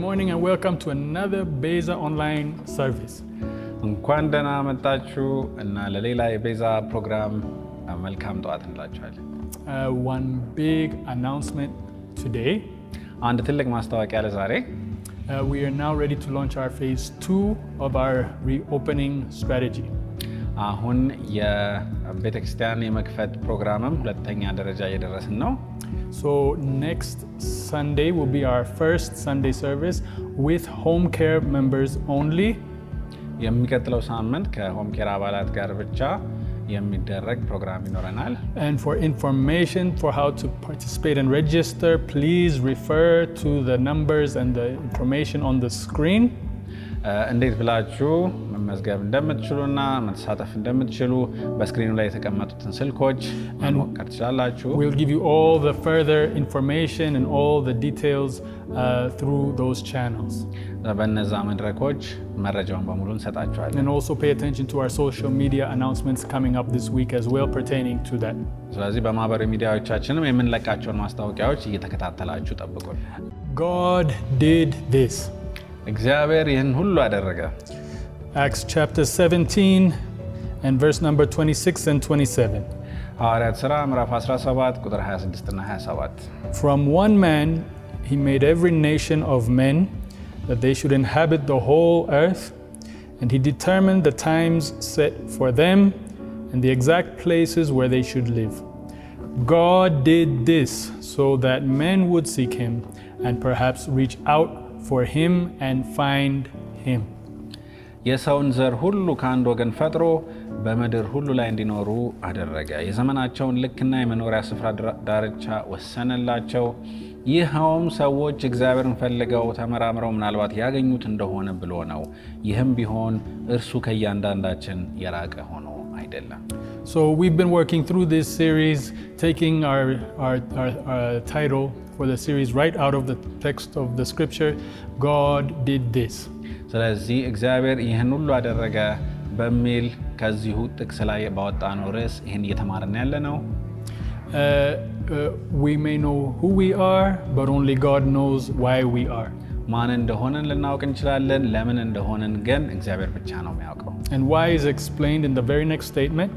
morning and welcome to another Beza online service. እንኳን ደህና መጣችሁ እና ለሌላ የቤዛ ፕሮግራም መልካም ጠዋት እንላችኋለን። Uh, one big announcement today. አንድ ትልቅ ማስታወቂያ ለዛሬ Uh, we are now ready to launch our phase two of our reopening strategy. አሁን የቤተ ክርስቲያን የመክፈት ፕሮግራምም ሁለተኛ ደረጃ እየደረስን ነው። So, next Sunday will be our first Sunday service with home care members only. የሚቀጥለው ሳምንት ከሆም ኬር አባላት ጋር ብቻ የሚደረግ ፕሮግራም ይኖረናል። And for information for how to participate and register, please refer to the numbers and the information on the screen. እ፣ እንዴት ብላችሁ መመዝገብ እንደምትችሉና መሳተፍ እንደምትችሉ በስክሪኑ ላይ የተቀመጡትን ስልኮች መሞከር ትችላላችሁ። We'll give you all the further information and all the details uh, through those channels. በእነዛ መድረኮች መረጃውን በሙሉ እንሰጣችኋለን። And also pay attention to our social media announcements coming up this week as well pertaining to that. ስለዚህ በማህበራዊ ሚዲያዎቻችንም የምንለቃቸውን ማስታወቂያዎች እየተከታተላችሁ ጠብቁን። God did this. እግዚአብሔር ይህን ሁሉ አደረገ። Acts chapter 17 and verse number 26 and 27. ሐዋርያት ሥራ ምዕራፍ 17 ቁጥር 26 እና 27 From one man he made every nation of men that they should inhabit the whole earth, and he determined the times set for them and the exact places where they should live. God did this so that men would seek him and perhaps reach out for him and find him. የሰውን ዘር ሁሉ ከአንድ ወገን ፈጥሮ በምድር ሁሉ ላይ እንዲኖሩ አደረገ። የዘመናቸውን ልክና የመኖሪያ ስፍራ ድራ- ዳርቻ ወሰነላቸው። ይኸውም ሰዎች እግዚአብሔርን ፈልገው ተመራምረው ምናልባት ያገኙት እንደሆነ ብሎ ነው። ይህም ቢሆን እርሱ ከእያንዳንዳችን የራቀ ሆኖ አይደለም። So, we've been working through this series, taking our, our, our, our title for the series right out of the text of the scripture God did this. ስለዚህ እግዚአብሔር ይህን ሁሉ አደረገ በሚል ከዚሁ ጥቅስ ላይ ባወጣነው ርዕስ ይህን እየተማርን ያለ ነው። Uh, uh, we may know who we are, but only God knows why we are. ማን እንደሆነን ልናውቅ እንችላለን። ለምን እንደሆነን ግን እግዚአብሔር ብቻ ነው የሚያውቀው። And why is explained in the very next statement.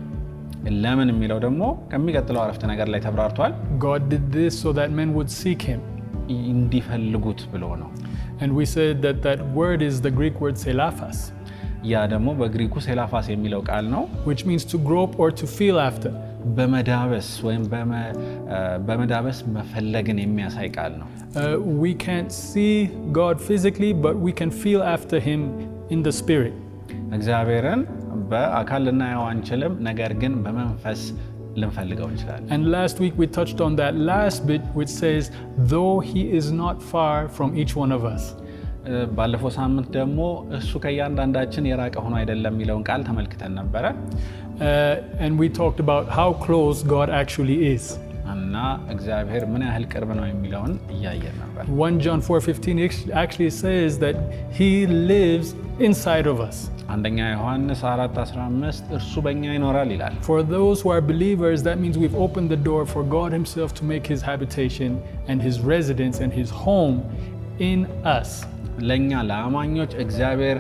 ለምን የሚለው ደግሞ ከሚቀጥለው አረፍተ ነገር ላይ ተብራርቷል። God did this so that men would seek him. እንዲፈልጉት ብሎ ነው። And we said that that word is the Greek word selaphas, ያ ደግሞ በግሪኩ ሴላፋስ የሚለው ቃል ነው። which means to grope or to feel after. በመዳበስ ወይም በመ- እ፣ በመዳበስ መፈለግን የሚያሳይ ቃል ነው። Uh, we can't see God physically, but we can feel after him in the spirit. እግዚአብሔርን በአካል ልናየው አንችልም፣ ነገር ግን በመንፈስ ልንፈልገው እንችላለን። And last week we touched on that last bit, which says, though he is not far from each one of us. እ፣ ባለፈው ሳምንት ደግሞ እሱ ከእያንዳንዳችን የራቀ ሆኖ አይደለም የሚለውን ቃል ተመልክተን ነበረ Uh, and we talked about how close God actually is. እና እግዚአብሔር ምን ያህል ቅርብ ነው የሚለውን እያየን ነበር። 1 John 4:15 act- actually says that he lives inside of us. አንደኛ ዮሐንስ 4:15 እርሱ በእኛ ይኖራል ይላል። For those who are believers, that means we've opened the door for God himself to make his habitation and his residence and his home in us. ለእኛ ለአማኞች እግዚአብሔር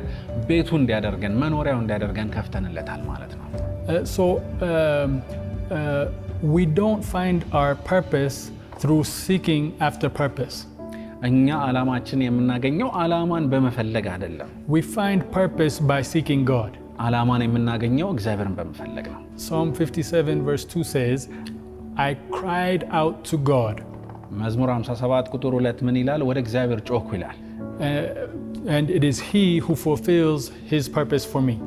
ቤቱ እንዲያደርገን መኖሪያው እንዲያደርገን ከፍተንለታል ማለት ነው። Uh, so um, uh, we don't find our purpose through seeking after purpose. እኛ ዓላማችን የምናገኘው ዓላማን በመፈለግ አይደለም። We find purpose by seeking God. ዓላማን የምናገኘው እግዚአብሔርን በመፈለግ ነው። Psalm 57, verse 2 says, I cried out to God, መዝሙር 57 ቁጥር 2 ምን ይላል? ወደ እግዚአብሔር ጮኩ ይላል uh, and it is He who fulfills His purpose for me.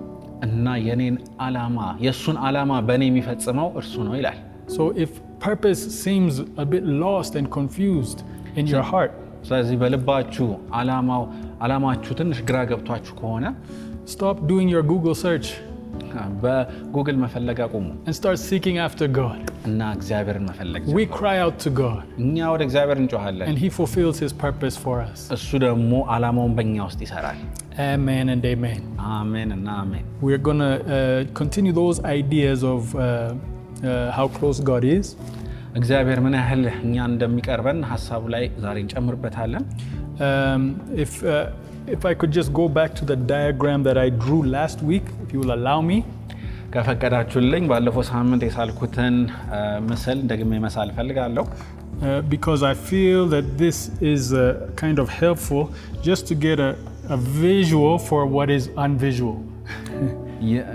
እና የኔን ዓላማ የእሱን ዓላማ በእኔ የሚፈጽመው እርሱ ነው ይላል። So if purpose seems a bit lost and confused in your heart, ስለዚህ በልባችሁ ዓላማው ዓላማችሁ ትንሽ ግራ ገብቷችሁ ከሆነ stop doing your Google search በጉግል መፈለግ አቁሙ and start seeking after God. እና እግዚአብሔርን መፈለግ We cry out to God, እኛ ወደ እግዚአብሔር እንጮሃለን፣ and He fulfills His purpose for us. እሱ ደግሞ ዓላማውን በእኛ ውስጥ ይሰራል። Amen and amen. አሜን እና አሜን። We're going to uh, continue those ideas of uh, uh, how close God is. እግዚአብሔር ምን ያህል እኛን እንደሚቀርበን ሀሳቡ ላይ ዛሬ እንጨምርበታለን። Um, if, uh, if I could just go back to the diagram that I drew last week, if you will allow me. ከፈቀዳችሁልኝ ባለፈው ሳምንት የሳልኩትን አ፣ ምስል ደግሜ መሳል እፈልጋለሁ። Uh, because I feel that this is uh, kind of helpful just to get a, a visual for what is unvisual. የ-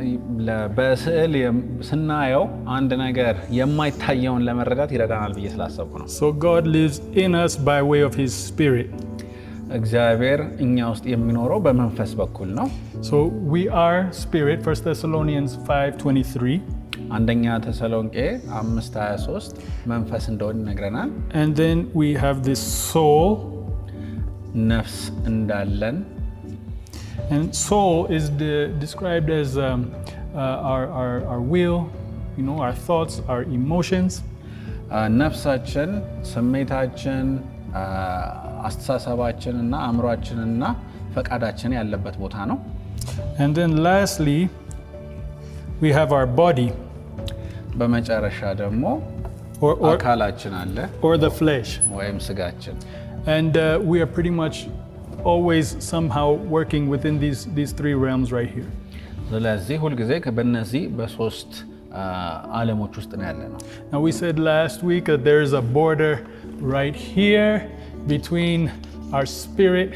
ለ- በስዕል የም- ስናየው አንድ ነገር የማይታየውን ለመረዳት ይረዳናል ብዬ ስላሰብኩ ነው። So God lives in us by way of His Spirit. እግዚአብሔር እኛ ውስጥ የሚኖረው በመንፈስ በኩል ነው። So we are spirit, 1 Thessalonians 5:23. አንደኛ ተሰሎንቄ 523 መንፈስ እንደሆን ይነግረናል። And then we have this soul, ነፍስ እንዳለን and soul is the, described as um, uh, our, our, our will, you know, our thoughts, our emotions. አ፣ ነፍሳችን፣ ስሜታችን፣ አ፣ አስተሳሰባችን እና አእምሯችንና ፈቃዳችን ያለበት ቦታ ነው። And then lastly, we have our body በመጨረሻ ደግሞ or, or, አካላችን አለ or the flesh. ወይም ስጋችን። And uh, we are pretty much always somehow working within these, these three realms right here. ስለዚህ ሁልጊዜ ከ- በእነዚህ በሶስት አ፣ ዓለሞች ውስጥ ነው ያለ ነው። Now, we said last week that there's a border right here between our spirit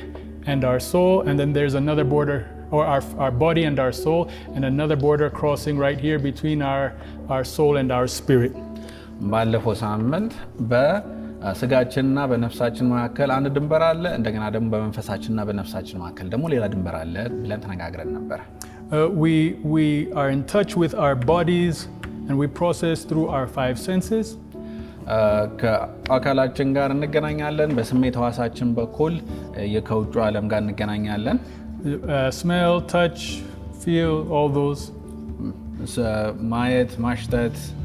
and our soul, and then there's another border, or our, our body and our soul, and another border crossing right here between our, our soul and our spirit. ባለፈው ሳምንት በስጋችንና በነፍሳችን መካከል አንድ ድንበር አለ። እንደገና ደግሞ በመንፈሳችንና በነፍሳችን መካከል ደግሞ ሌላ ድንበር አለ ብለን ተነጋግረን ነበር። Uh, we, we are in touch with our bodies and we process through our five senses. አ፣ ከአካላችን ጋር እንገናኛለን። በስሜት ሕዋሳችን በኩል አ፣ ከውጩ ዓለም ጋር እንገናኛለን። Uh, smell, touch, feel, all those. ስ- ማየት፣ ማሽተት፣ አ፣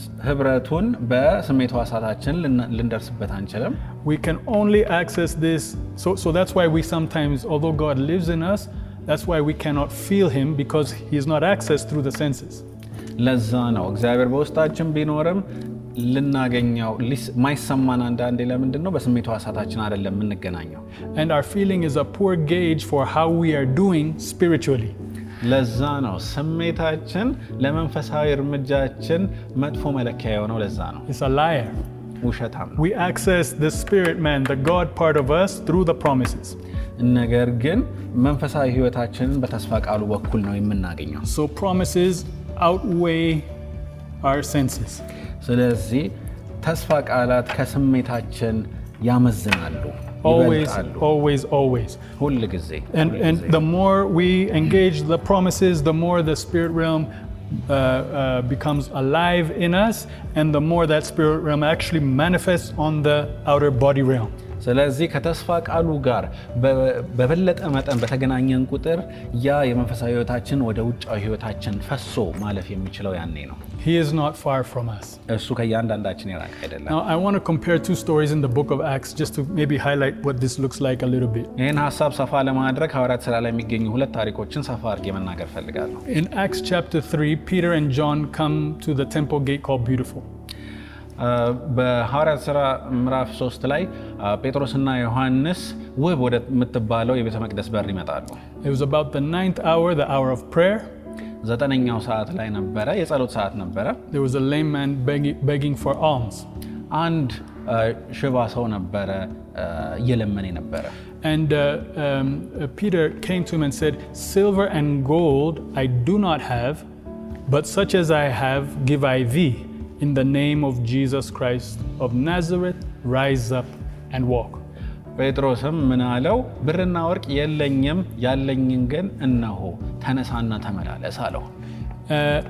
ህብረቱን በስሜት ሕዋሳታችን ልን- ልንደርስበት አንችልም። We can only access this. So, so that's why we sometimes, although God lives in us, that's why we cannot feel Him because He is not accessed through the senses. ለዛ ነው እግዚአብሔር በውስጣችን ቢኖርም ልናገኘው ሊስ- ማይሰማን አንዳንዴ ለምንድን ነው በስሜት ሕዋሳታችን አይደለም የምንገናኘው። And our feeling is a poor gauge for how we are doing spiritually. ለዛ ነው ስሜታችን ለመንፈሳዊ እርምጃችን መጥፎ መለኪያ የሆነው። ለዛ ነው It's a liar. ውሸታም ነው። We access the spirit man, the God part of us, through the promises. ነገር ግን መንፈሳዊ ህይወታችንን በተስፋ ቃሉ በኩል ነው የምናገኘው። So promises outweigh our senses. ስለዚህ ተስፋ ቃላት ከስሜታችን ያመዝናሉ፣ Always, ይበልጣሉ። always, always. ሁል ጊዜ And, ሁል and ጊዜ። the more we engage the promises, the more the spirit realm uh, uh, becomes alive in us, and the more that spirit realm actually manifests on the outer body realm. ስለዚህ ከተስፋ ቃሉ ጋር በ- በበለጠ መጠን በተገናኘን ቁጥር ያ የመንፈሳዊ ህይወታችን ወደ ውጫዊ ህይወታችን ፈሶ ማለፍ የሚችለው ያኔ ነው። He is not far from us. እሱ ከእያንዳንዳችን የራቅ አይደለም። Now, I want to compare two stories in the book of Acts just to maybe highlight what this looks like a little bit. ይህን ሀሳብ ሰፋ ለማድረግ ሐዋርያት ስራ ላይ የሚገኙ ሁለት ታሪኮችን ሰፋ አድርጌ መናገር ፈልጋለሁ። In Acts chapter 3, Peter and John come to the temple gate called Beautiful. በሐዋርያት ስራ ምዕራፍ 3 ላይ አ፣ ጴጥሮስና ዮሐንስ ውብ ወደ ምትባለው የቤተ መቅደስ በር ይመጣሉ። It was about the ninth hour, the hour of prayer. ዘጠነኛው ሰዓት ላይ ነበረ፣ የጸሎት ሰዓት ነበረ። There was a lame man begging, begging for alms. አንድ አ፣ ሽባ ሰው ነበረ አ፣ እየለመነ ነበረ። And uh, um, uh, Peter came to him and said, Silver and gold I do not have, but such as I have give I thee. In the name of Jesus Christ of Nazareth, rise up and walk. ጴጥሮስም ምን አለው? ብርና ወርቅ የለኝም፣ ያለኝን ግን እነሆ ተነሳና ተመላለስ አለው። Uh.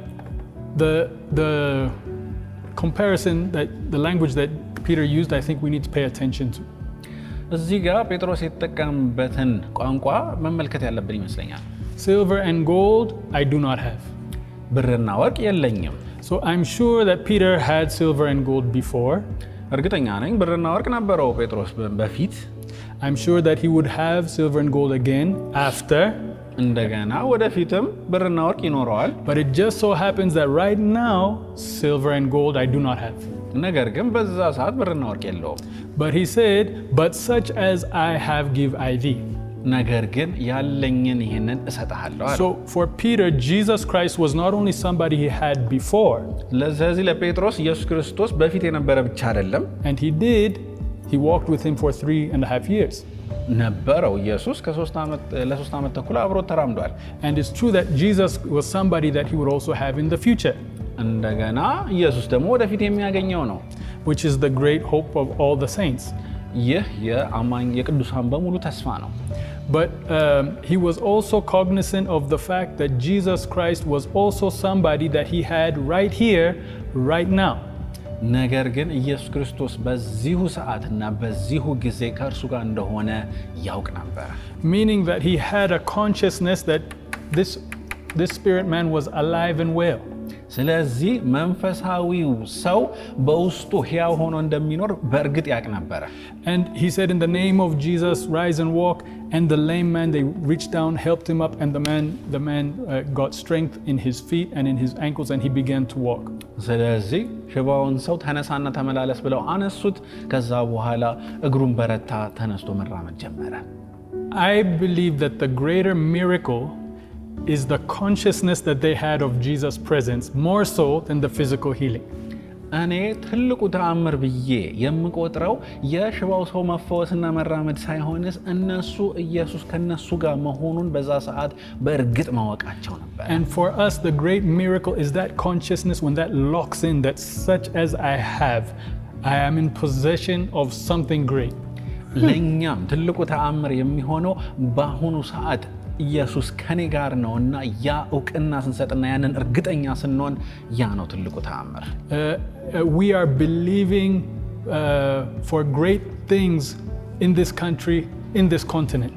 እዚህ ጋር ጴጥሮስ የተጠቀምበትን ቋንቋ መመልከት ያለብን ይመስለኛል። Silver and gold I do not have. ብርና ወርቅ የለኝም። So I'm sure that Peter had silver and gold before. እርግጠኛ ነኝ ብርና ወርቅ ነበረው ጴጥሮስ በፊት። I'm sure that he would have silver and gold again after. እንደገና ወደፊትም ብርና ወርቅ ይኖረዋል። But it just so happens that right now, silver and gold I do not have. ነገር ግን በዛ ሰዓት ብርና ወርቅ የለውም። But he said, But such as I have give I thee. ነገር ግን ያለኝን ይህንን እሰጥሃለሁ አለ። So for Peter, Jesus Christ was not only somebody he had before, ስለዚህ ለጴጥሮስ ኢየሱስ ክርስቶስ በፊት የነበረ ብቻ አይደለም and he did, he walked with him for three and a half years. ነበረው። ኢየሱስ ከሶስት ዓመት ለሶስት ዓመት ተኩል አብሮት ተራምዷል። And it's true that Jesus was somebody that he would also have in the future, እንደገና ኢየሱስ ደግሞ ወደፊት የሚያገኘው ነው። which is the great hope of all the saints. ይህ የአማኝ የቅዱሳን በሙሉ ተስፋ ነው። But um, he was also cognizant of the fact that Jesus Christ was also somebody that he had right here, right now. ነገር ግን ኢየሱስ ክርስቶስ በዚሁ ሰዓትና በዚሁ ጊዜ ከእርሱ ጋር እንደሆነ ያውቅ ነበረ። Meaning that he had a consciousness that this, this spirit man was alive and well. ስለዚህ መንፈሳዊው ሰው በውስጡ ሕያው ሆኖ እንደሚኖር በእርግጥ ያውቅ ነበረ። And he said, In the name of Jesus, rise and walk. And the lame man, they reached down, helped him up, and the man, the man uh, got strength in his feet and in his ankles, and he began to walk. ስለዚህ ሽባውን ሰው ተነሳና ተመላለስ ብለው አነሱት። ከዛ በኋላ እግሩን በረታ፣ ተነስቶ መራመድ ጀመረ። I believe that the greater miracle is the consciousness that they had of Jesus' presence, more so than the physical healing. እኔ ትልቁ ተአምር ብዬ የምቆጥረው የሽባው ሰው መፈወስና መራመድ ሳይሆንስ እነሱ ኢየሱስ ከነሱ ጋር መሆኑን በዛ ሰዓት በእርግጥ ማወቃቸው ነበር። And for us, the great miracle is that consciousness when that locks in that such as I have, I am in possession of something great. ለእኛም ትልቁ ተአምር የሚሆነው በአሁኑ ሰዓት ኢየሱስ ከኔ ጋር ነው እና ያ እውቅና ስንሰጥና ያንን እርግጠኛ ስንሆን ያ ነው ትልቁ ተአምር። Uh, uh, we are believing uh, for great things in this country, in this continent.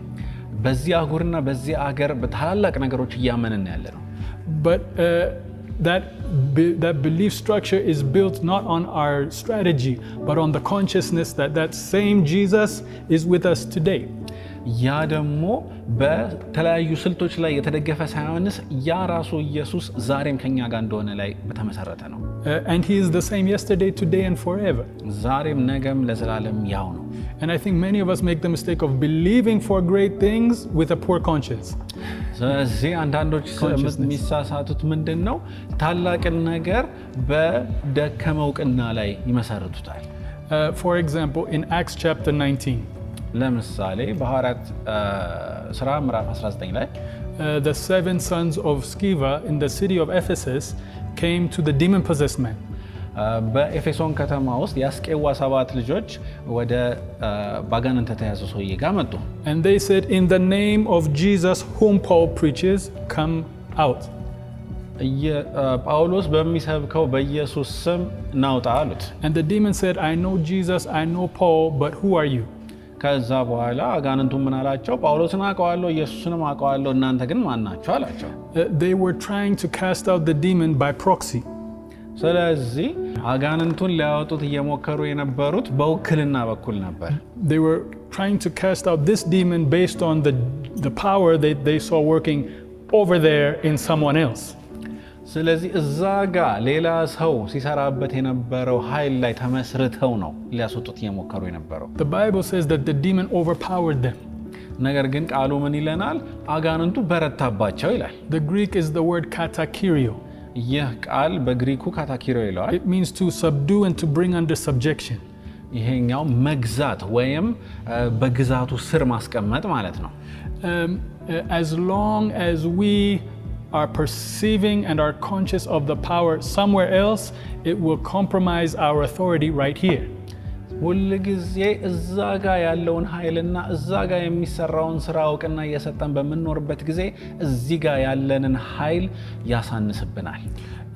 በዚህ አህጉርና በዚህ አገር በታላላቅ ነገሮች እያመንን ያለ ነው። But uh, that, be- that belief structure is built not on our strategy, but on the consciousness that that same Jesus is with us today. ያ ደግሞ በተለያዩ ስልቶች ላይ የተደገፈ ሳይሆንስ ያ ራሱ ኢየሱስ ዛሬም ከኛ ጋር እንደሆነ ላይ በተመሰረተ ነው። Uh, and He is the same yesterday, today, and forever. ዛሬም ነገም ለዘላለም ያው ነው። And I think many of us make the mistake of believing for great things with a poor conscience. ስለዚህ አንዳንዶች Consciousness. የሚሳሳቱት ምንድን ነው? ታላቅን ነገር በደከመ እውቅና ላይ ይመሰርቱታል። Uh, for example, in Acts chapter 19, ለምሳሌ በሐዋርያት አ፣ ሥራ ምዕራፍ 19 ላይ uh, the seven sons of Sceva in the city of Ephesus came to the demon possessed man. አ፣ በኤፌሶን ከተማ ውስጥ የአስቄዋ ሰባት ልጆች ወደ አ፣ ባጋንንት የተያዘ ሰውዬ ጋር መጡ። And they said, In the name of Jesus, whom Paul preaches, come out. እየ- አ፣ ጳውሎስ በሚሰብከው በኢየሱስ ስም ናውጣ አሉት። And the demon said, I know Jesus, I know Paul, but who are you? ከዛ በኋላ አጋንንቱ ምን አላቸው? ጳውሎስን አውቀዋለሁ፣ ኢየሱስንም አውቀዋለሁ፣ እናንተ ግን ማን ናቸው አላቸው። Uh, they were trying to cast out the demon by proxy. ስለዚህ አጋንንቱን ሊያወጡት እየሞከሩ የነበሩት በውክልና በኩል ነበር። They were trying to cast out this demon based on the, the power that they saw working over there in someone else. ስለዚህ እዛ ጋ ሌላ ሰው ሲሰራበት የነበረው ኃይል ላይ ተመስርተው ነው ሊያስወጡት እየሞከሩ የነበረው። ነገር ግን ቃሉ ምን ይለናል? አጋንንቱ በረታባቸው ይላል። ካታኪሪዮ ይህ ቃል በግሪኩ ካታኪሪዮ ይለዋል። ይሄኛው መግዛት ወይም በግዛቱ ስር ማስቀመጥ ማለት ነው። Um, uh, as long as we are perceiving and are conscious of the power somewhere else, it will compromise our authority right here. ሁል ጊዜ እዛ ጋ ያለውን ኃይልና እዛ ጋ የሚሰራውን ስራ እውቅና እየሰጠን በምንኖርበት ጊዜ እዚህ ጋ ያለንን ኃይል ያሳንስብናል።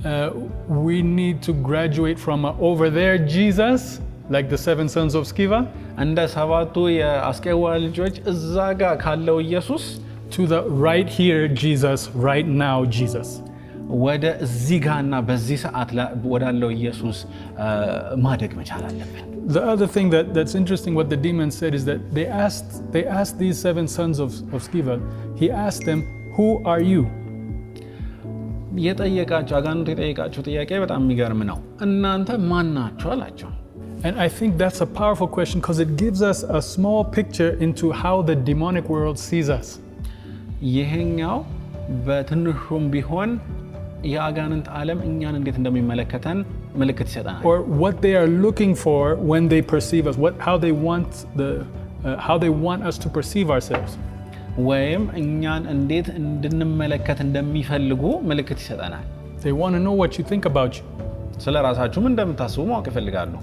Uh, we need to graduate from a over there Jesus, like the seven sons of Sceva, እንደ ሰባቱ የአስቄዋ ልጆች እዛ ጋ ካለው ኢየሱስ to the right here Jesus, right now Jesus. ወደ እዚህ ጋና በዚህ ሰዓት ላ- ወዳለው ኢየሱስ አ፣ ማደግ መቻል አለብን። The other thing that, that's interesting, what the demon said, is that they asked, they asked these seven sons of, of Sceva, he asked them, Who are you? የጠየቃቸው አጋንንቱ የጠየቃቸው ጥያቄ በጣም የሚገርም ነው። እናንተ ማን ናችሁ አላቸው። And I think that's a powerful question because it gives us a small picture into how the demonic world sees us. ይሄኛው በትንሹም ቢሆን የአጋንንት ዓለም እኛን እንዴት እንደሚመለከተን ምልክት ይሰጠናል። or what they are looking for when they perceive us, what, how they want the, uh, how they want us to perceive ourselves. ወይም እኛን እንዴት እንድንመለከት እንደሚፈልጉ ምልክት ይሰጠናል። They want to know what you think about you. ስለ ራሳችሁም እንደምታስቡ ማወቅ ይፈልጋሉ።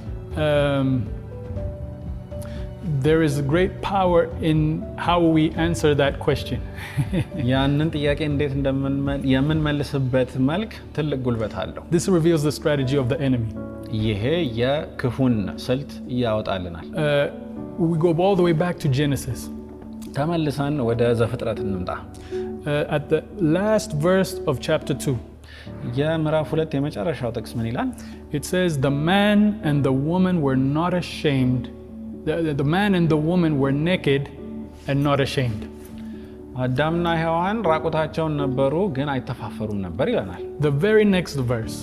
Um, there is great power in how we answer that question. ያንን ጥያቄ እንዴት እንደምንመል- የምንመልስበት መልክ ትልቅ ጉልበት አለው። this reveals the strategy of the enemy. ይሄ የክፉን ስልት ያወጣልናል። Uh, we go all the way back to Genesis. ተመልሰን ወደ ዘፍጥረት እንምጣ። Uh, at the last verse of chapter 2, የምዕራፍ ሁለት የመጨረሻው ጥቅስ ምን ይላል? it says, The man and the woman were not ashamed. The, the- the man and the woman were naked and not ashamed. አዳምና ሔዋን ራቁታቸውን ነበሩ፣ ግን አይተፋፈሩም ነበር ይለናል። The very next verse,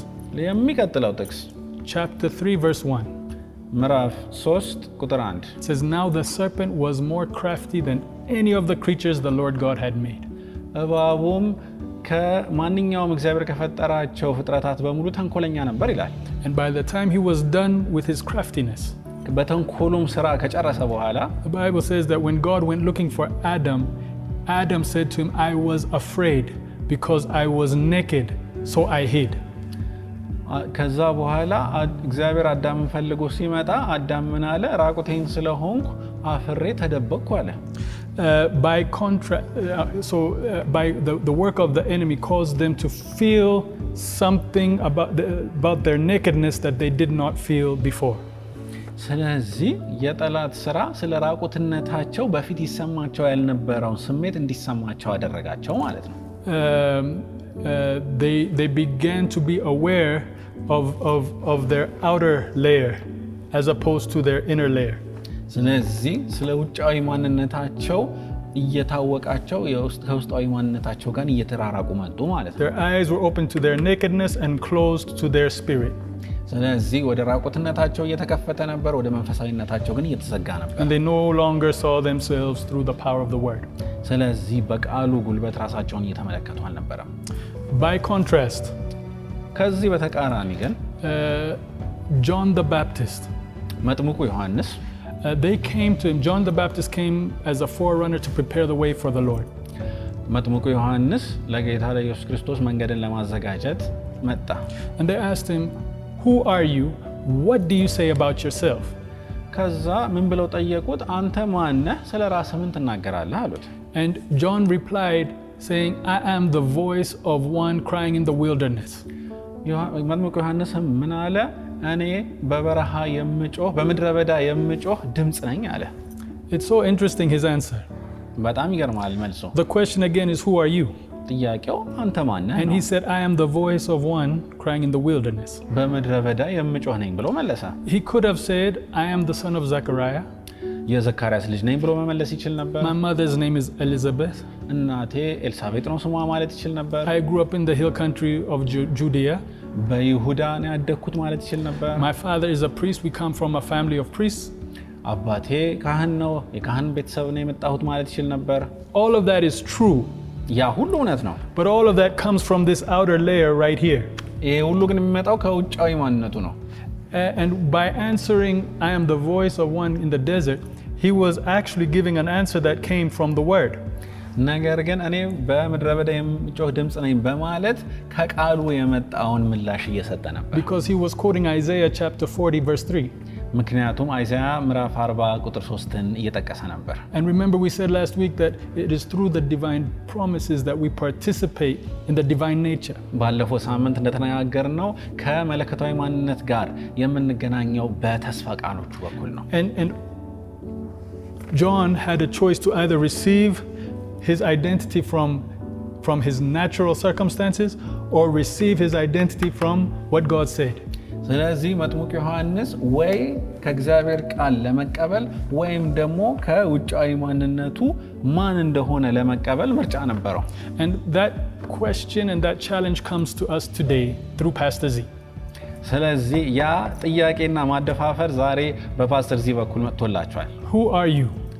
የሚቀጥለው ጥቅስ chapter 3, verse 1, ምዕራፍ 3 ቁጥር 1 it says, Now the serpent was more crafty than any of the creatures the Lord God had made. እባቡም ከማንኛውም እግዚአብሔር ከፈጠራቸው ፍጥረታት በሙሉ ተንኮለኛ ነበር ይላል። And by the time he was done with his craftiness, በተንኮሉም ስራ ከጨረሰ በኋላ the Bible says that when God went looking for Adam, Adam said to him, I was afraid because I was naked, so I hid. አ- ከዛ በኋላ አ- እግዚአብሔር አዳምን ፈልጎ ሲመጣ አዳም ምን አለ? ራቁቴን ስለሆንኩ አፍሬ ተደበቅኩ አለ። Uh, by contrast, uh, so uh, by the, the work of the enemy caused them to feel something about, the, about their nakedness that they did not feel before. ስለዚህ የጠላት ስራ ስለ ራቁትነታቸው በፊት ይሰማቸው ያልነበረውን ስሜት እንዲሰማቸው አደረጋቸው ማለት ነው። Um, uh, they, they began to be aware of, of, of their outer layer as opposed to their inner layer. ስለዚህ ስለ ውጫዊ ማንነታቸው እየታወቃቸው የውስጥ- ከውስጣዊ ማንነታቸው ጋር እየተራራቁ መጡ ማለት ነው። Their eyes were open to their nakedness and closed to their spirit. ስለዚህ ወደ ራቁትነታቸው እየተከፈተ ነበር፣ ወደ መንፈሳዊነታቸው ግን እየተዘጋ ነበር። And they no longer saw themselves through the power of the word. ስለዚህ በቃሉ ጉልበት ራሳቸውን እየተመለከቱ አልነበረም። By contrast, ከዚህ በተቃራኒ ግን uh, John the Baptist, መጥምቁ ዮሐንስ uh, they came to him. John the Baptist came as a forerunner to prepare the way for the Lord. መጥምቁ ዮሐንስ ለጌታ ለኢየሱስ ክርስቶስ መንገድን ለማዘጋጀት መጣ። And they asked him, Who are you? What do you say about yourself? ከዛ ምን ብለው ጠየቁት? አንተ ማነህ? ስለ ራስህ ምን ትናገራለህ አሉት። And John replied, saying, I am the voice of one crying in the wilderness. ዮሐ- መጥምቁ ዮሐንስም ምን አለ? እኔ በበረሃ የምጮህ በምድረ በዳ የምጮህ ድምፅ ነኝ አለ። It's so interesting, his answer. በጣም ይገርማል መልሶ። The question again is, Who are you? ጥያቄው አንተ ማነህ And ነው። he said, I am the voice of one crying in the wilderness. በምድረ በዳ የምጮህ ነኝ ብሎ መለሰ። He could have said, I am the son of Zechariah. የዘካርያስ ልጅ ነኝ ብሎ መመለስ ይችል ነበር። My mother's name is Elizabeth. እናቴ ኤልሳቤጥ ነው ስሟ ማለት ይችል ነበር። I grew up in the hill country of Ju- Judea. በይሁዳ ነው ያደግኩት ማለት ይችል ነበር። My father is a priest. We come from a family of priests. አባቴ ካህን ነው፣ የካህን ቤተሰብ ነው የመጣሁት ማለት ይችል ነበር። All of that is true. ያ ሁሉ እውነት ነው። But all of that comes from this outer layer right here. ይሄ ሁሉ ግን የሚመጣው ከውጫዊ ማንነቱ ነው። A- And by answering, I am the voice of one in the desert, he was actually giving an answer that came from the word. ነገር ግን እኔ በምድረ በዳ የምጮህ ድምፅ ነኝ በማለት ከቃሉ የመጣውን ምላሽ እየሰጠ ነበር። Because he was quoting Isaiah chapter 40, verse 3. ምክንያቱም አይዛያ ምዕራፍ 40 ቁጥር 3ን እየጠቀሰ ነበር። And remember, we said last week that it is through the divine promises that we participate in the divine nature. ባለፈው ሳምንት እንደተነጋገርነው ከመለኮታዊ ማንነት ጋር የምንገናኘው በተስፋ ቃሎቹ በኩል ነው። And, and John had a choice to either receive his identity from, from his natural circumstances or receive his identity from what God said. ስለዚህ መጥሙቅ ዮሐንስ ወይ ከእግዚአብሔር ቃል ለመቀበል ወይም ደግሞ ከውጫዊ ማንነቱ ማን እንደሆነ ለመቀበል ምርጫ ነበረው። ስለዚህ ያ ጥያቄና ማደፋፈር ዛሬ በፓስተር ዚ በኩል መጥቶላቸዋል።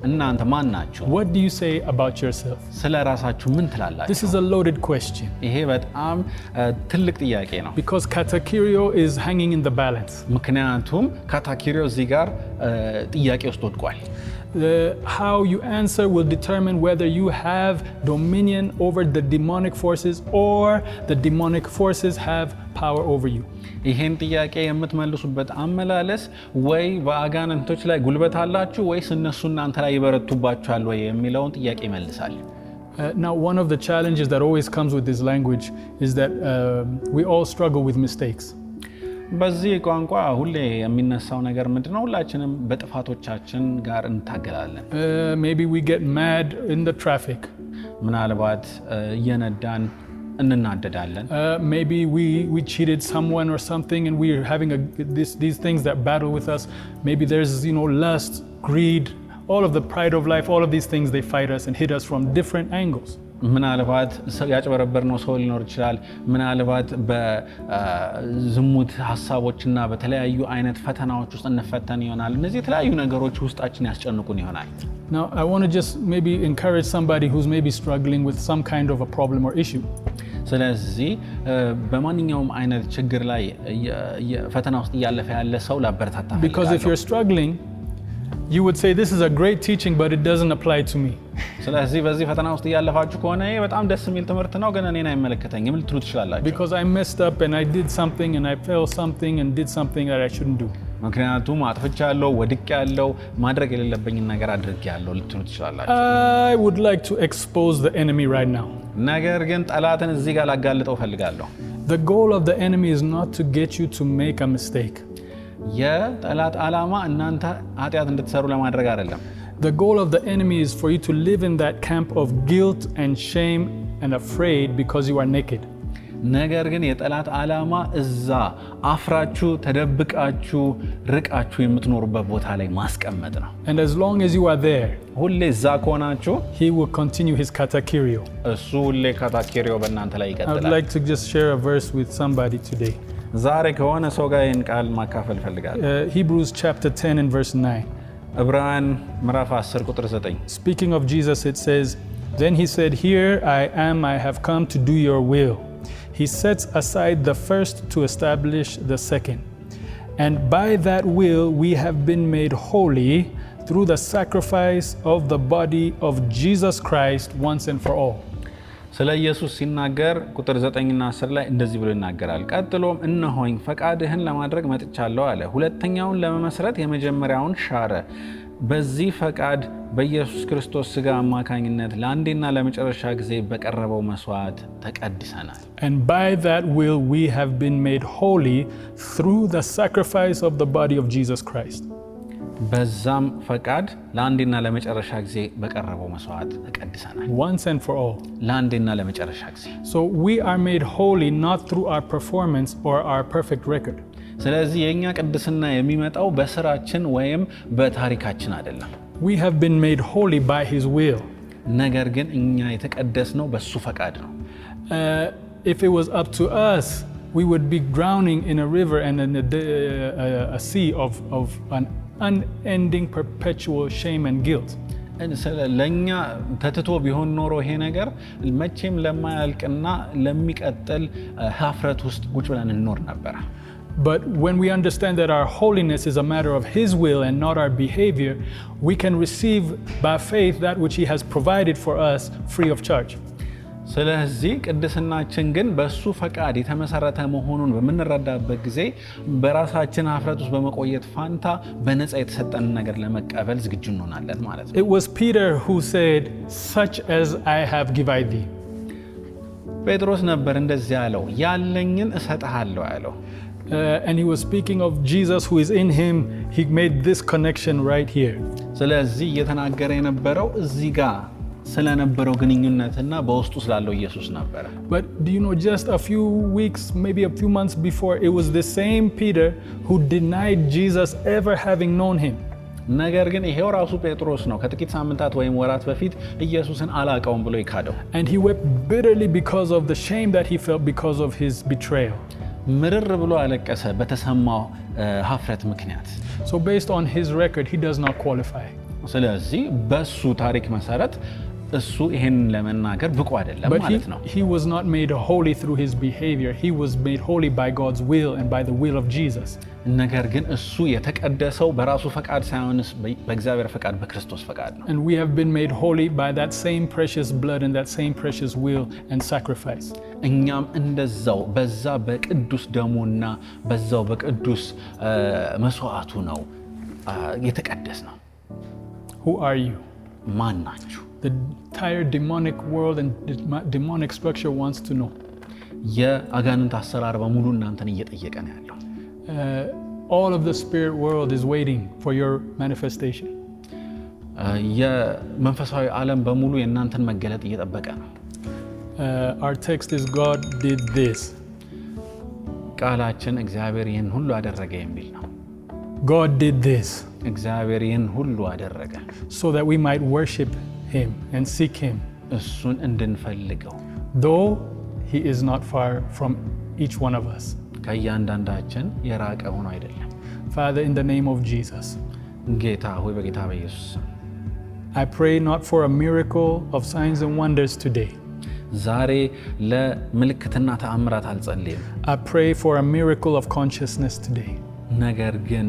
እናንተ ማን ናችሁ? What do you say about yourself? ስለ ራሳችሁ ምን ትላላችሁ? This is a loaded question ይሄ በጣም እ፣ ትልቅ ጥያቄ ነው። because katakirio is hanging in the balance. ምክንያቱም ካታኪሪዮ እዚህ ጋር እ፣ ጥያቄ ውስጥ ወድቋል። The, how you answer will determine whether you have dominion over the demonic forces or the demonic forces have power over you. ይሄን ጥያቄ የምትመልሱበት አመላለስ ወይ በአጋንንቶች ላይ ጉልበት አላችሁ ወይስ እነሱ እናንተ ላይ ይበረቱባችኋል ወይ የሚለውን ጥያቄ ይመልሳል። Uh, now, one of the challenges that always comes with this language is that um we all struggle with mistakes. በዚህ ቋንቋ ሁሌ የሚነሳው ነገር ምንድን ነው? ሁላችንም በጥፋቶቻችን ጋር እንታገላለን። Uh, maybe we get mad in the traffic. ምናልባት እ፣ እየነዳን እንናደዳለን። Uh, maybe we, we cheated someone or something and we're having a, this, these things that battle with us. Maybe there's, you know, lust, greed, all of the pride of life, all of these things, they fight us and hit us from different angles. ምናልባት ሰው- ያጭበረበርነው ሰው ሊኖር ይችላል። ምናልባት በዝሙት ሀሳቦችና በተለያዩ አይነት ፈተናዎች ውስጥ እንፈተን ይሆናል። እነዚህ የተለያዩ ነገሮች ውስጣችን ያስጨንቁን ይሆናል። Now, I want to just maybe encourage somebody who's maybe struggling with some kind of a problem or issue. ስለዚህ እ፣ በማንኛውም አይነት ችግር ላይ እየ- እየ- ፈተና ውስጥ እያለፈ ያለ ሰው ላበረታታ Because if እፈልጋለሁ። you're struggling, you would say, This is a great teaching, but it doesn't apply to me. ስለዚህ በዚህ ፈተና ውስጥ እያለፋችሁ ከሆነ ይህ በጣም ደስ የሚል ትምህርት ነው፣ ግን እኔን አይመለከተኝም ልትሉ ትችላላችሁ። Because I messed up and I did something and I felt something and did something that I shouldn't do. ምክንያቱም አጥፍቻለሁ፣ ወድቄያለሁ፣ ማድረግ የሌለብኝን ነገር አድርጌያለሁ ልትሉ ትችላላችሁ። I would like to expose the enemy right now. ነገር ግን ጠላትን እዚህ ጋር ላጋልጠው እፈልጋለሁ። The goal of the enemy is not to get you to make a mistake. የጠላት ዓላማ እናንተ ኃጢአት እንድትሰሩ ለማድረግ አይደለም። The goal of the enemy is for you to live in that camp of guilt and shame and afraid because you are naked. ነገር ግን የጠላት ዓላማ እዛ አፍራችሁ ተደብቃችሁ ርቃችሁ የምትኖሩበት ቦታ ላይ ማስቀመጥ ነው። And as long as you are there, ሁሌ እዛ ከሆናችሁ he will continue his katakirio. እሱ ሁሌ ካታኬሪዮ በእናንተ ላይ I would ይቀጥላል። like to just share a verse with somebody today. ዛሬ ከሆነ ሰው ጋር ይህን ቃል ማካፈል እፈልጋለሁ። Uh, Hebrews chapter 10 and verse 9. ዕብራውያን ምዕራፍ 10 ቁጥር 9 Speaking of Jesus, it says, Then he said, Here I am, I have come to do your will. He sets aside the first to establish the second. And by that will we have been made holy through the sacrifice of the body of Jesus Christ once and for all. ስለ ኢየሱስ ሲናገር ቁጥር 9ና 10 ላይ እንደዚህ ብሎ ይናገራል። ቀጥሎም እነሆኝ ፈቃድህን ለማድረግ መጥቻለሁ አለ። ሁለተኛውን ለመመስረት የመጀመሪያውን ሻረ። በዚህ ፈቃድ በኢየሱስ ክርስቶስ ሥጋ አማካኝነት ለአንዴና ለመጨረሻ ጊዜ በቀረበው መስዋዕት ተቀድሰናል። And by that will we have been made holy through the sacrifice of the body of Jesus Christ. በዛም ፈቃድ ለአንዴና ለመጨረሻ ጊዜ በቀረበው መስዋዕት ተቀድሰናል። Once and for all. ለአንዴና ለመጨረሻ ጊዜ። So we are made holy not through our performance or our perfect record. ስለዚህ የእኛ ቅድስና የሚመጣው በስራችን ወይም በታሪካችን አይደለም። We have been made holy by His will. ነገር ግን እኛ የተቀደስነው በሱ ፈቃድ ነው። Uh, if it was up to us, we would be drowning in a river and in a, de- uh, a sea of, of an unending, perpetual shame and guilt. ስለ- ለእኛ ተትቶ ቢሆን ኖሮ ይሄ ነገር መቼም ለማያልቅና ለሚቀጥል እ፣ ሀፍረት ውስጥ ቁጭ ብለን እንኖር ነበረ። But when we understand that our holiness is a matter of His will and not our behavior, we can receive by faith that which He has provided for us free of charge. ስለዚህ ቅድስናችን ግን በሱ ፈቃድ የተመሰረተ መሆኑን በምንረዳበት ጊዜ በራሳችን ሀፍረት ውስጥ በመቆየት ፋንታ በነፃ የተሰጠንን ነገር ለመቀበል ዝግጁ እንሆናለን ማለት ነው። It was Peter who said, Such as I have give I thee. ጴጥሮስ ነበር እንደዚህ ያለው፣ ያለኝን እሰጥሃለሁ ያለው። Uh, and he was speaking of Jesus who is in him. He made this connection right here. ስለዚህ እየተናገረ የነበረው እዚህ ጋር ስለነበረው ግንኙነትና በውስጡ ስላለው ኢየሱስ ነበረ። But do you know, just a few weeks, maybe a few months before, it was the same Peter who denied Jesus ever having known him. ነገር ግን ይሄው ራሱ ጴጥሮስ ነው ከጥቂት ሳምንታት ወይም ወራት በፊት ኢየሱስን አላቀውም ብሎ ይካደው። And he wept bitterly because of the shame that he felt because of his betrayal. ምርር ብሎ አለቀሰ በተሰማው ሀፍረት ምክንያት። ስለዚህ በሱ ታሪክ መሰረት እሱ ይሄንን ለመናገር ብቁ አይደለም But he, ማለት ነው። he was not made holy through his behavior. He was made holy by God's will and by the will of Jesus. ነገር ግን እሱ የተቀደሰው በራሱ ፈቃድ ሳይሆንስ በእግዚአብሔር ፈቃድ በክርስቶስ ፈቃድ ነው። And we have been made holy by that same precious blood and that same precious will and sacrifice. እኛም እንደዛው በዛ በቅዱስ ደሙና በዛው በቅዱስ እ፣ መስዋዕቱ ነው አ፣ የተቀደስ ነው። Who are you? ማን ናችሁ? The entire demonic world and dem- demonic structure wants to know. የአጋንንት አሰራር በሙሉ እናንተን እየጠየቀ ነው ያለው። Uh, all of the spirit world is waiting for your manifestation. እ፣ የመንፈሳዊ ዓለም በሙሉ የእናንተን መገለጥ እየጠበቀ ነው። Uh, our text is God did this. ቃላችን እግዚአብሔር ይህን ሁሉ አደረገ የሚል ነው። God did this እግዚአብሔር ይህን ሁሉ አደረገ so that we might worship Him and seek Him, እሱን እንድንፈልገው though He is not far from each one of us. ከእያንዳንዳችን የራቀ ሆኖ አይደለም። Father, in the name of Jesus, ጌታ ሆይ በጌታ በኢየሱስ ስም I pray not for a miracle of signs and wonders today. ዛሬ ለምልክትና ተአምራት አልጸልይም። I pray for a miracle of consciousness today. ነገር ግን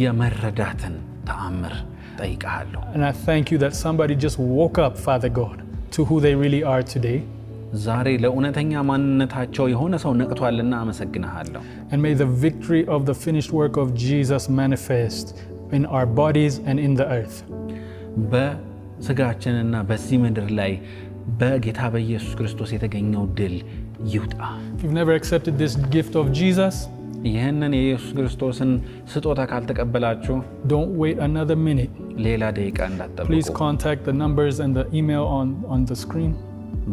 የመረዳትን ተአምር ጠይቀሃለሁ። And I thank you that somebody just woke up, Father God, to who they really are today. ዛሬ ለእውነተኛ ማንነታቸው የሆነ ሰው ነቅቷልና አመሰግንሃለሁ። And may the victory of the finished work of Jesus manifest in our bodies and in the earth. በስጋችንና በዚህ ምድር ላይ በጌታ በኢየሱስ ክርስቶስ የተገኘው ድል ይውጣ። If you've never accepted this gift of Jesus, ይህንን የኢየሱስ ክርስቶስን ስጦታ ካልተቀበላችሁ don't wait another minute. ሌላ ደቂቃ Please እንዳትጠብቁ። contact the numbers and the email on, on the screen.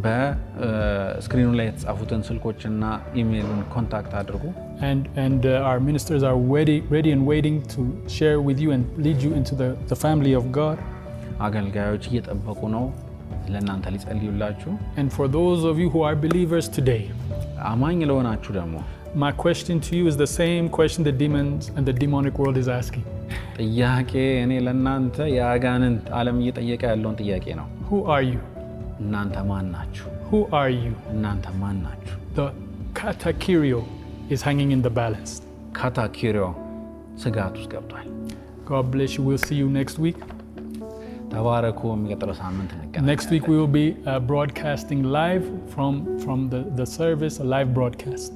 በስክሪኑ ላይ የተጻፉትን ስልኮችና ኢሜይሉን ኮንታክት አድርጉ። And, and uh, our ministers are ready, ready and waiting to share with you and lead you into the, the family of God. አገልጋዮች እየጠበቁ ነው ለእናንተ ሊጸልዩላችሁ። And for those of you who are believers today, አማኝ ለሆናችሁ ደግሞ my question to you is the same question the demons and the demonic world is asking ጥያቄ እኔ ለእናንተ የአጋንንት ዓለም እየጠየቀ ያለውን ጥያቄ ነው። Who are you? እናንተ ማን ናችሁ? Who are you? እናንተ ማን ናችሁ? The katakirio is hanging in the balance. ካታኪሪዮ ስጋት ውስጥ ገብቷል። God bless you. We'll see you next week. ተባረኩ። የሚቀጥለው ሳምንት እንገናኛለን። Next week, we will be uh, broadcasting live from, from the, the service, a live broadcast.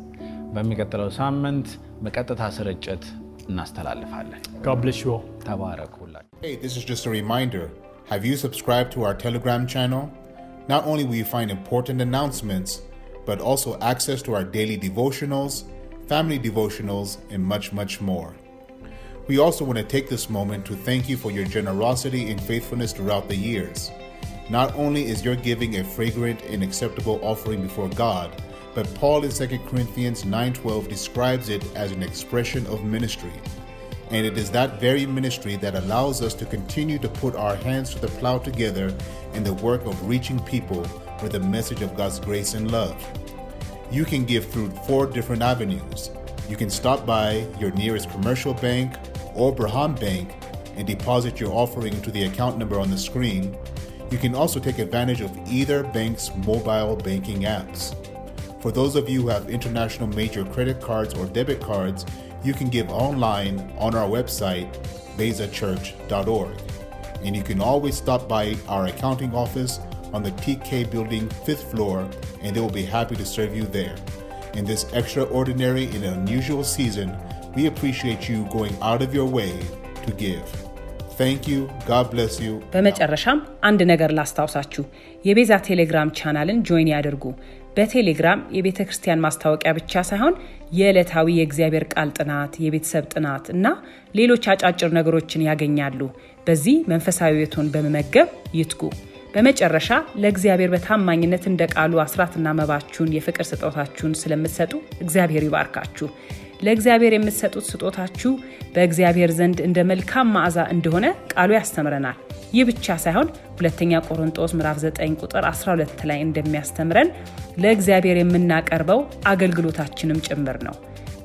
በሚቀጥለው ሳምንት በቀጥታ ስርጭት እናስተላልፋለን። God bless you all. ተባረኩ ሁላችሁ። Hey, this is just a reminder. Have you subscribed to our Telegram channel? Not only will you find important announcements, but also access to our daily devotionals, family devotionals, and much, much more. We also want to take this moment to thank you for your generosity and faithfulness throughout the years. Not only is your giving a fragrant and acceptable offering before God, but Paul in 2 Corinthians 9:12 describes it as an expression of ministry. And it is that very ministry that allows us to continue to put our hands to the plow together in the work of reaching people with the message of God's grace and love. You can give through four different avenues. You can stop by your nearest commercial bank or Berhan Bank and deposit your offering into the account number on the screen. You can also take advantage of either bank's mobile banking apps. For those of you who have international major credit cards or debit cards, you can give online on our website, bezachurch.org. And you can always stop by our accounting office on the TK building, fifth floor, and they will be happy to serve you there. In this extraordinary and unusual season, we appreciate you going out of your way to give. Thank you. God bless you. በመጨረሻም አንድ ነገር ላስታውሳችሁ። የቤዛ ቴሌግራም ቻናልን ጆይን ያድርጉ። በቴሌግራም የቤተ ክርስቲያን ማስታወቂያ ብቻ ሳይሆን የዕለታዊ የእግዚአብሔር ቃል ጥናት፣ የቤተሰብ ጥናት እና ሌሎች አጫጭር ነገሮችን ያገኛሉ። በዚህ መንፈሳዊ ሕይወቶን በመመገብ ይትጉ። በመጨረሻ ለእግዚአብሔር በታማኝነት እንደ ቃሉ አስራትና መባችሁን የፍቅር ስጦታችሁን ስለምትሰጡ እግዚአብሔር ይባርካችሁ። ለእግዚአብሔር የምትሰጡት ስጦታችሁ በእግዚአብሔር ዘንድ እንደ መልካም መዓዛ እንደሆነ ቃሉ ያስተምረናል። ይህ ብቻ ሳይሆን ሁለተኛ ቆሮንጦስ ምዕራፍ 9 ቁጥር 12 ላይ እንደሚያስተምረን ለእግዚአብሔር የምናቀርበው አገልግሎታችንም ጭምር ነው።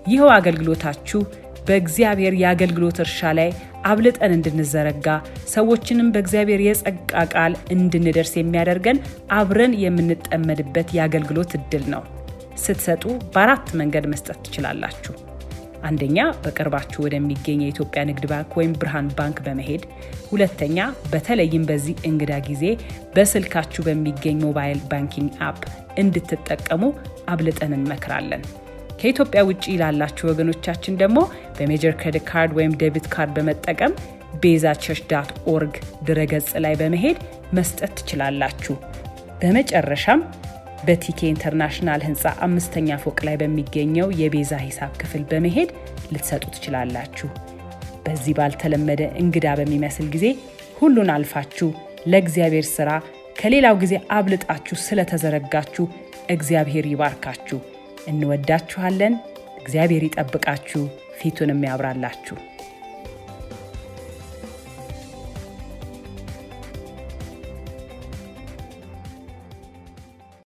ይኸው አገልግሎታችሁ በእግዚአብሔር የአገልግሎት እርሻ ላይ አብልጠን እንድንዘረጋ ሰዎችንም በእግዚአብሔር የጸጋ ቃል እንድንደርስ የሚያደርገን አብረን የምንጠመድበት የአገልግሎት እድል ነው። ስትሰጡ በአራት መንገድ መስጠት ትችላላችሁ። አንደኛ በቅርባችሁ ወደሚገኝ የኢትዮጵያ ንግድ ባንክ ወይም ብርሃን ባንክ በመሄድ ሁለተኛ በተለይም በዚህ እንግዳ ጊዜ በስልካችሁ በሚገኝ ሞባይል ባንኪንግ አፕ እንድትጠቀሙ አብልጠን እንመክራለን። ከኢትዮጵያ ውጭ ላላችሁ ወገኖቻችን ደግሞ በሜጀር ክሬዲት ካርድ ወይም ዴቢት ካርድ በመጠቀም ቤዛ ቸርች ዳት ኦርግ ድረገጽ ላይ በመሄድ መስጠት ትችላላችሁ። በመጨረሻም በቲኬ ኢንተርናሽናል ህንፃ አምስተኛ ፎቅ ላይ በሚገኘው የቤዛ ሂሳብ ክፍል በመሄድ ልትሰጡ ትችላላችሁ። በዚህ ባልተለመደ እንግዳ በሚመስል ጊዜ ሁሉን አልፋችሁ ለእግዚአብሔር ሥራ ከሌላው ጊዜ አብልጣችሁ ስለተዘረጋችሁ እግዚአብሔር ይባርካችሁ። እንወዳችኋለን። እግዚአብሔር ይጠብቃችሁ፣ ፊቱንም ያብራላችሁ።